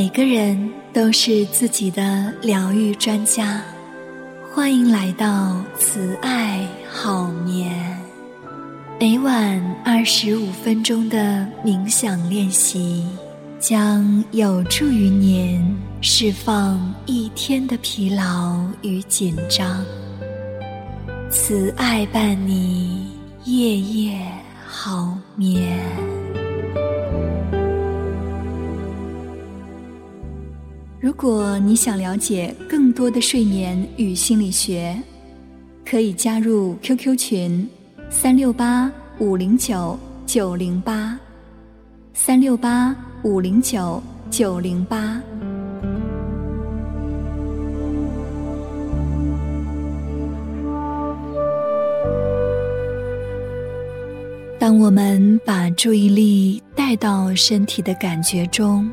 每个人都是自己的疗愈专家，欢迎来到慈爱好眠。每晚二十五分钟的冥想练习，将有助于您释放一天的疲劳与紧张。慈爱伴你夜夜好眠。如果你想了解更多的睡眠与心理学，可以加入 QQ 群：三六八五零九九零八，三六八五零九九零八。当我们把注意力带到身体的感觉中，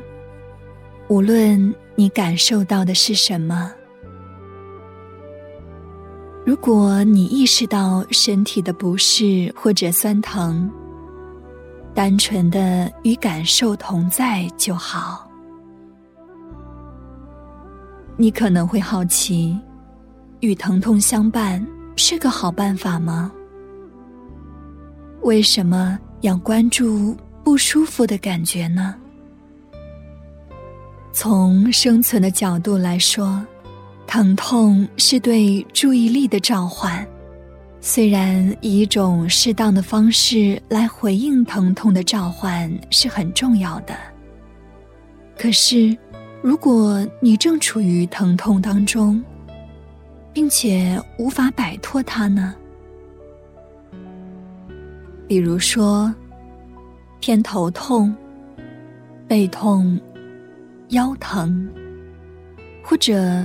无论。你感受到的是什么？如果你意识到身体的不适或者酸疼，单纯的与感受同在就好。你可能会好奇，与疼痛相伴是个好办法吗？为什么要关注不舒服的感觉呢？从生存的角度来说，疼痛是对注意力的召唤。虽然以一种适当的方式来回应疼痛的召唤是很重要的，可是，如果你正处于疼痛当中，并且无法摆脱它呢？比如说，偏头痛、背痛。腰疼，或者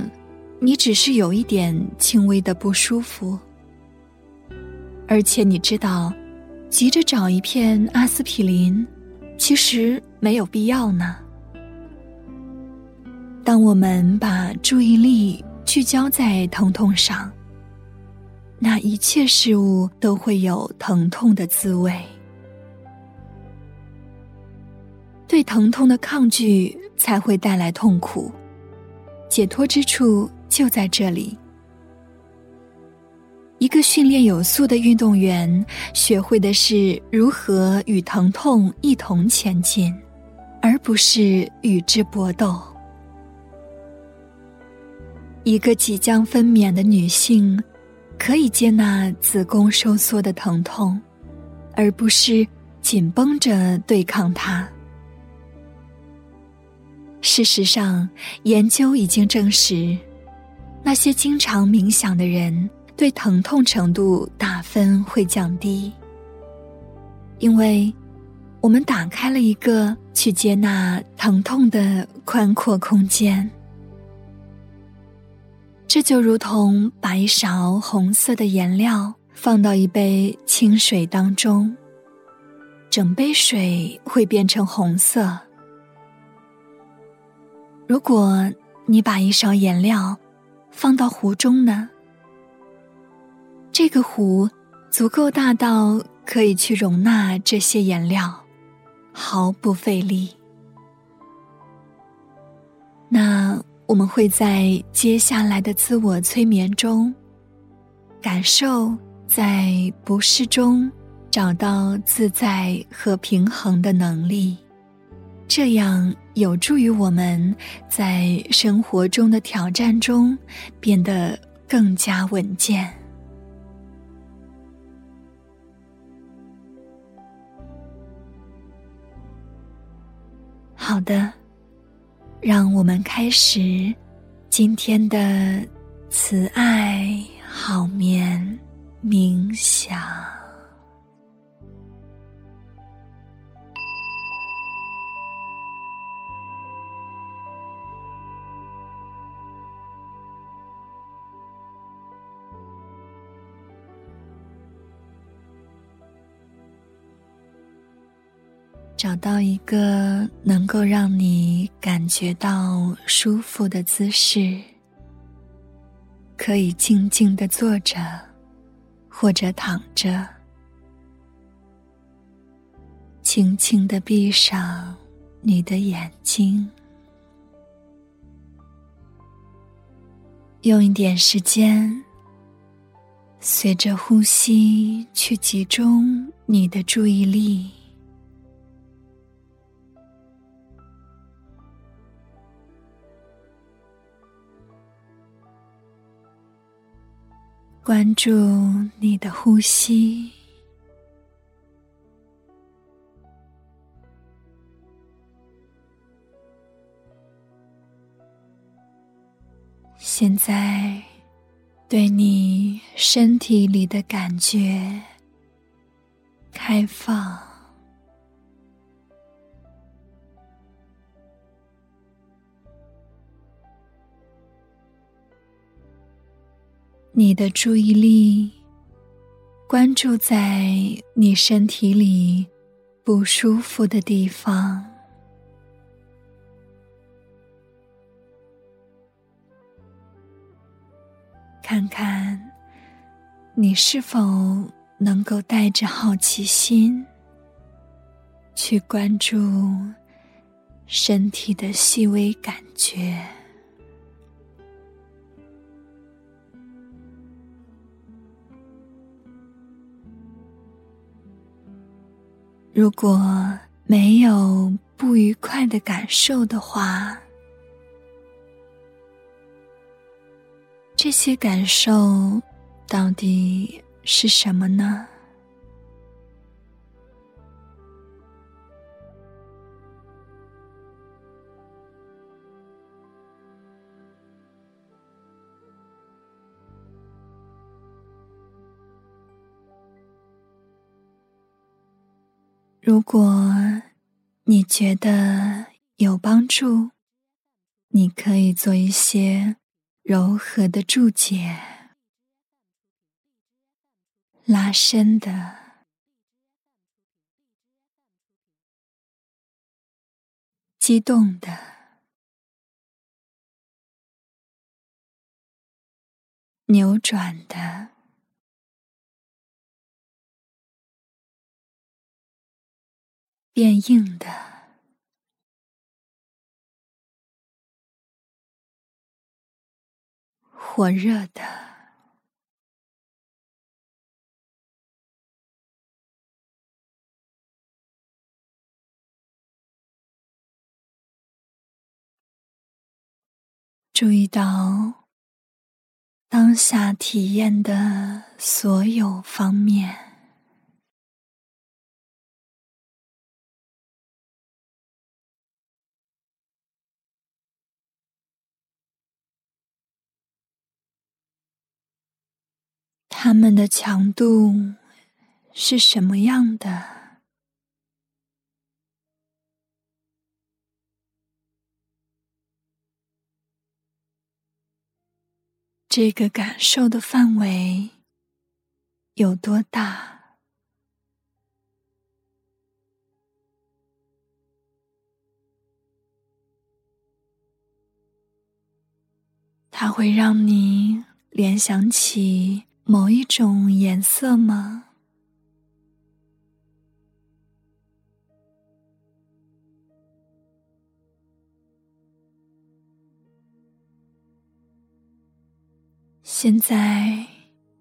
你只是有一点轻微的不舒服，而且你知道，急着找一片阿司匹林，其实没有必要呢。当我们把注意力聚焦在疼痛上，那一切事物都会有疼痛的滋味。对疼痛的抗拒才会带来痛苦，解脱之处就在这里。一个训练有素的运动员，学会的是如何与疼痛一同前进，而不是与之搏斗。一个即将分娩的女性，可以接纳子宫收缩的疼痛，而不是紧绷着对抗它。事实上，研究已经证实，那些经常冥想的人对疼痛程度打分会降低，因为我们打开了一个去接纳疼痛的宽阔空间。这就如同把一勺红色的颜料放到一杯清水当中，整杯水会变成红色。如果你把一勺颜料放到壶中呢？这个壶足够大到可以去容纳这些颜料，毫不费力。那我们会在接下来的自我催眠中，感受在不适中找到自在和平衡的能力。这样有助于我们在生活中的挑战中变得更加稳健。好的，让我们开始今天的慈爱好眠冥想。找到一个能够让你感觉到舒服的姿势可以静静的坐着或者躺着轻轻的闭上你的眼睛。用一点时间随着呼吸去集中你的注意力。关注你的呼吸。现在，对你身体里的感觉开放，你的注意力关注在你身体里不舒服的地方。看看，你是否能够带着好奇心去关注身体的细微感觉？如果没有不愉快的感受的话，这些感受到底是什么呢？如果你觉得有帮助，你可以做一些。柔和的注解，拉伸的，激动的，扭转的，变硬的。火热的，注意到当下体验的所有方面。它们的强度是什么样的？这个感受的范围有多大？它会让你联想起。某一种颜色吗？现在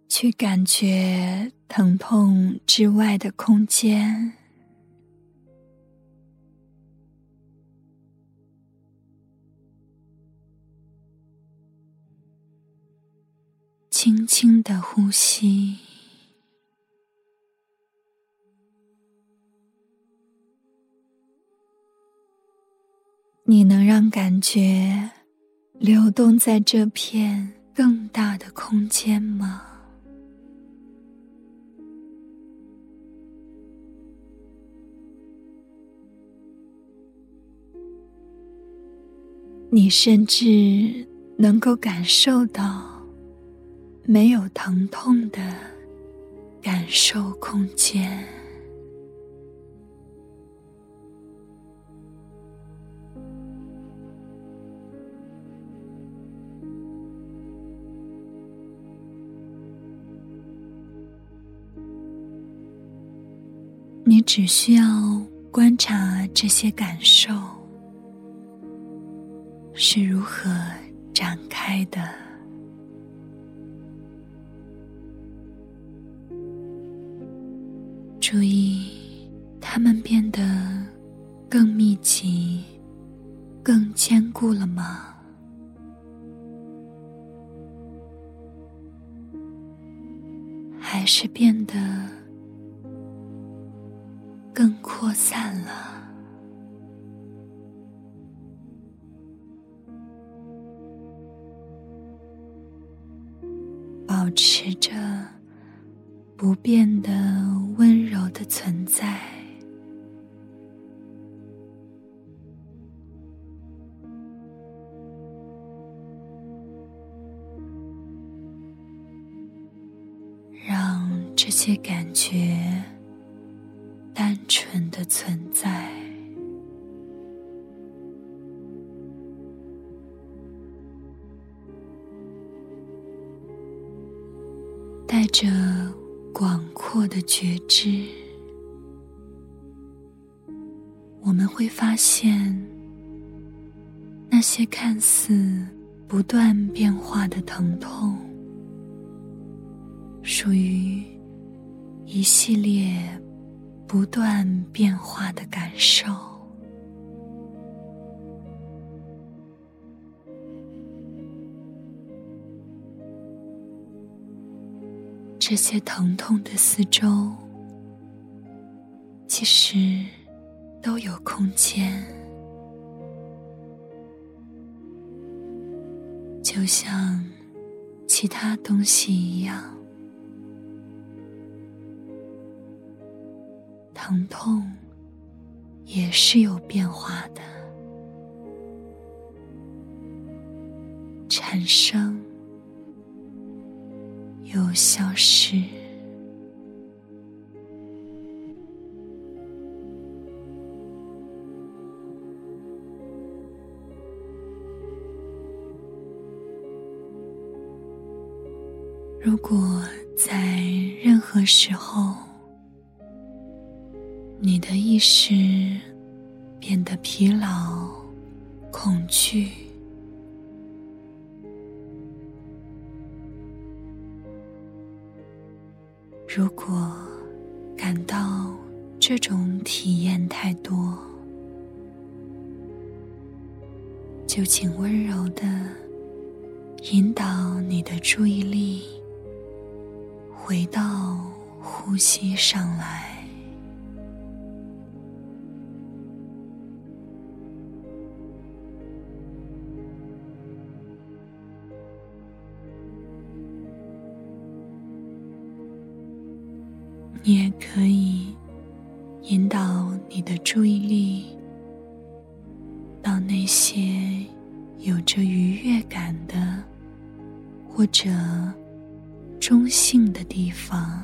去感觉疼痛之外的空间。轻轻的呼吸，你能让感觉流动在这片更大的空间吗？你甚至能够感受到。没有疼痛的感受空间，你只需要观察这些感受是如何展开的。注意，它们变得更密集、更坚固了吗？还是变得更扩散了？保持着不变的存在，让这些感觉单纯的存在。带着广阔的觉知，会发现，那些看似不断变化的疼痛，属于一系列不断变化的感受。这些疼痛的四周，其实都有空间，就像其他东西一样。疼痛也是有变化的，产生。又消失。如果在任何时候，你的意识变得疲劳、恐惧。如果感到这种体验太多，就请温柔的引导你的注意力回到呼吸上来。你也可以引导你的注意力到那些有着愉悦感的或者中性的地方，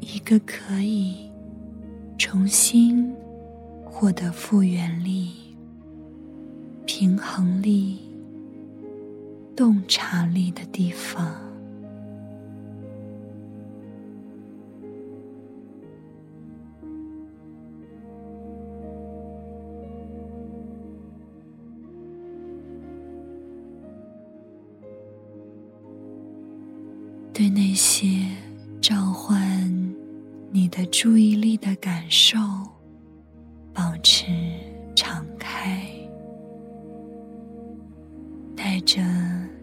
一个可以重新获得复原力、平衡力。洞察力的地方，对那些召唤你的注意力的感受，保持敞开，带着。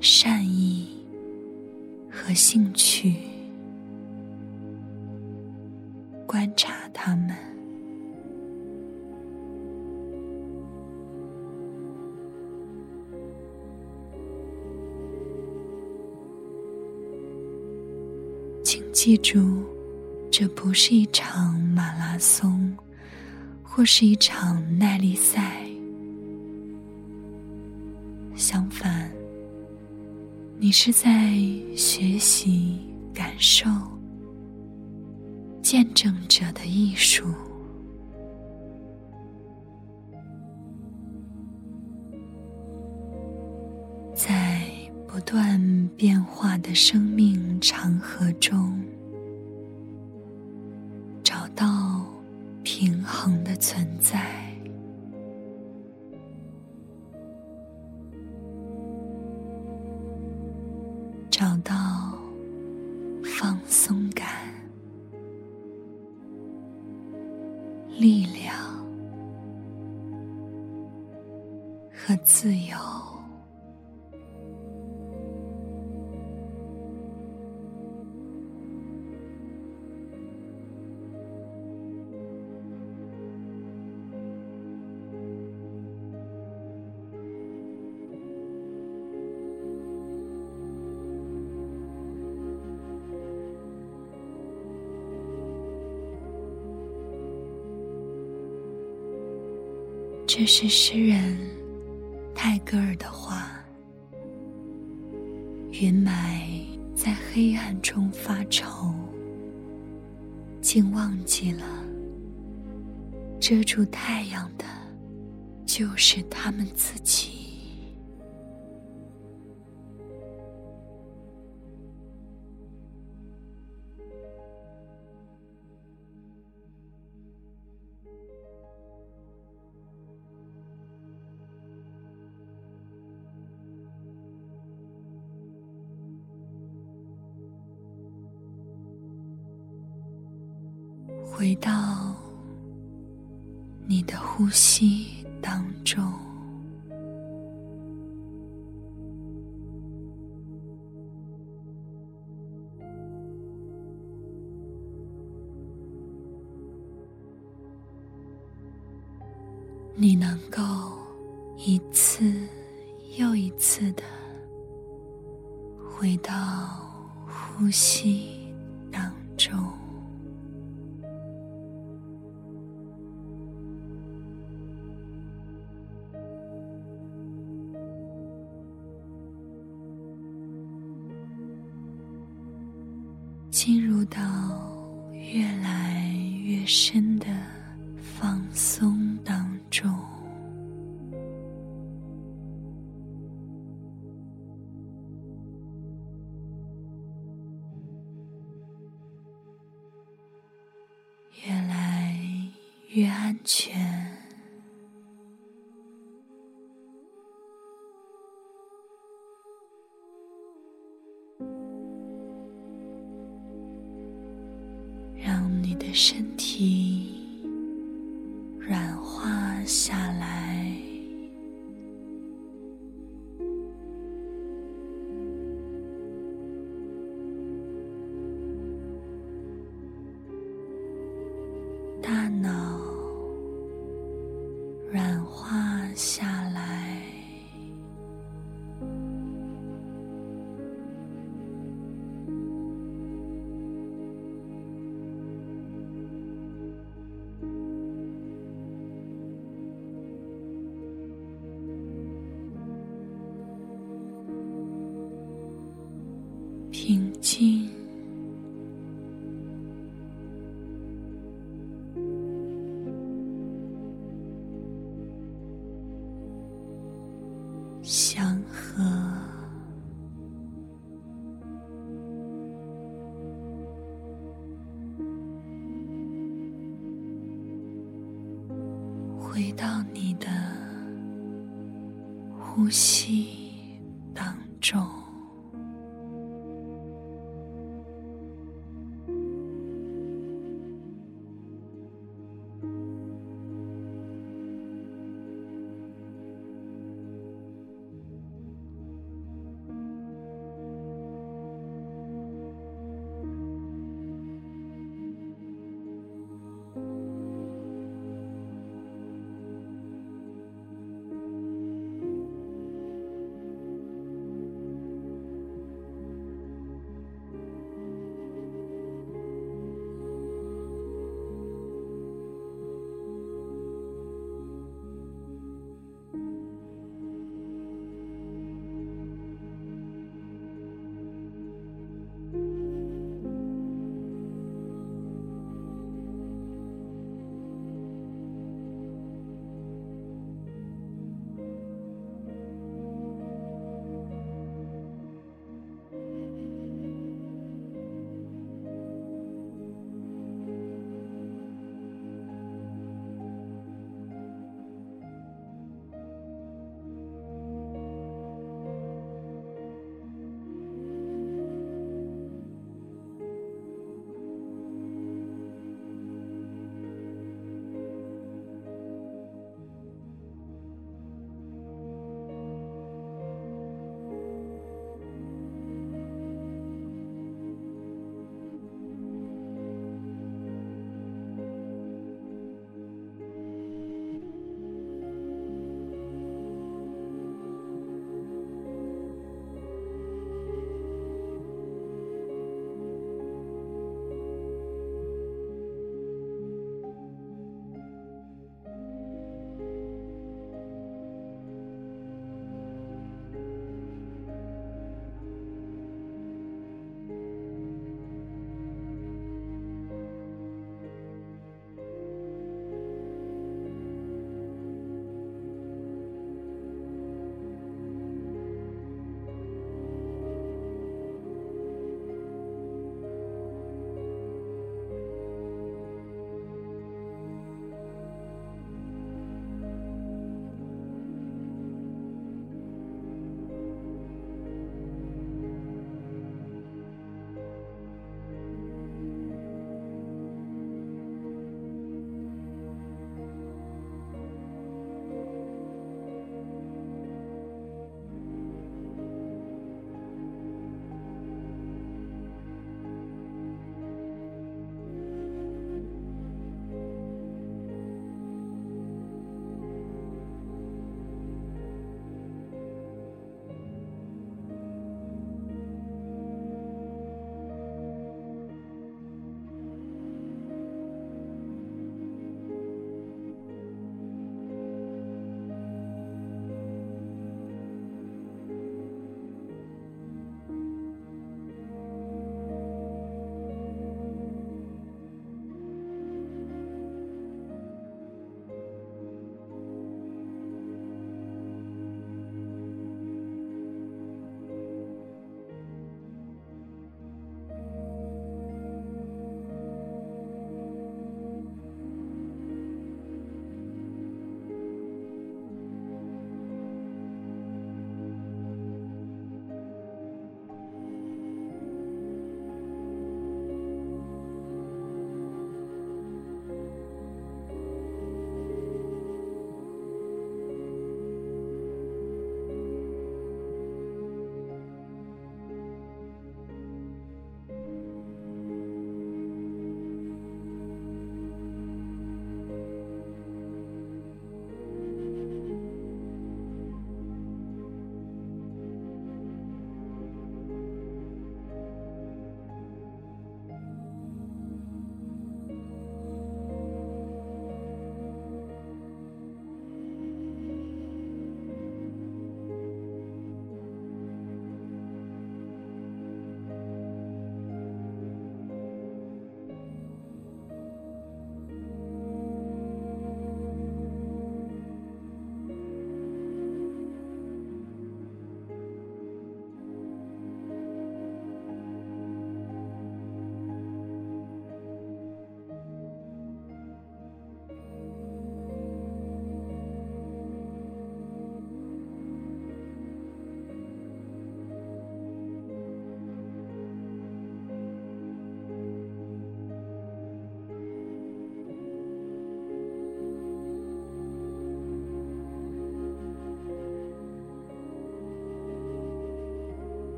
善意和兴或是一场耐力赛，相反。你是在学习、感受、见证者的艺术，在不断变化的生命长河中，存在。这是诗人泰戈尔的话：“云霾在黑暗中发愁，竟忘记了遮住太阳的，就是他们自己。”到你的呼吸。到越来越深。祥和，回到你的呼吸。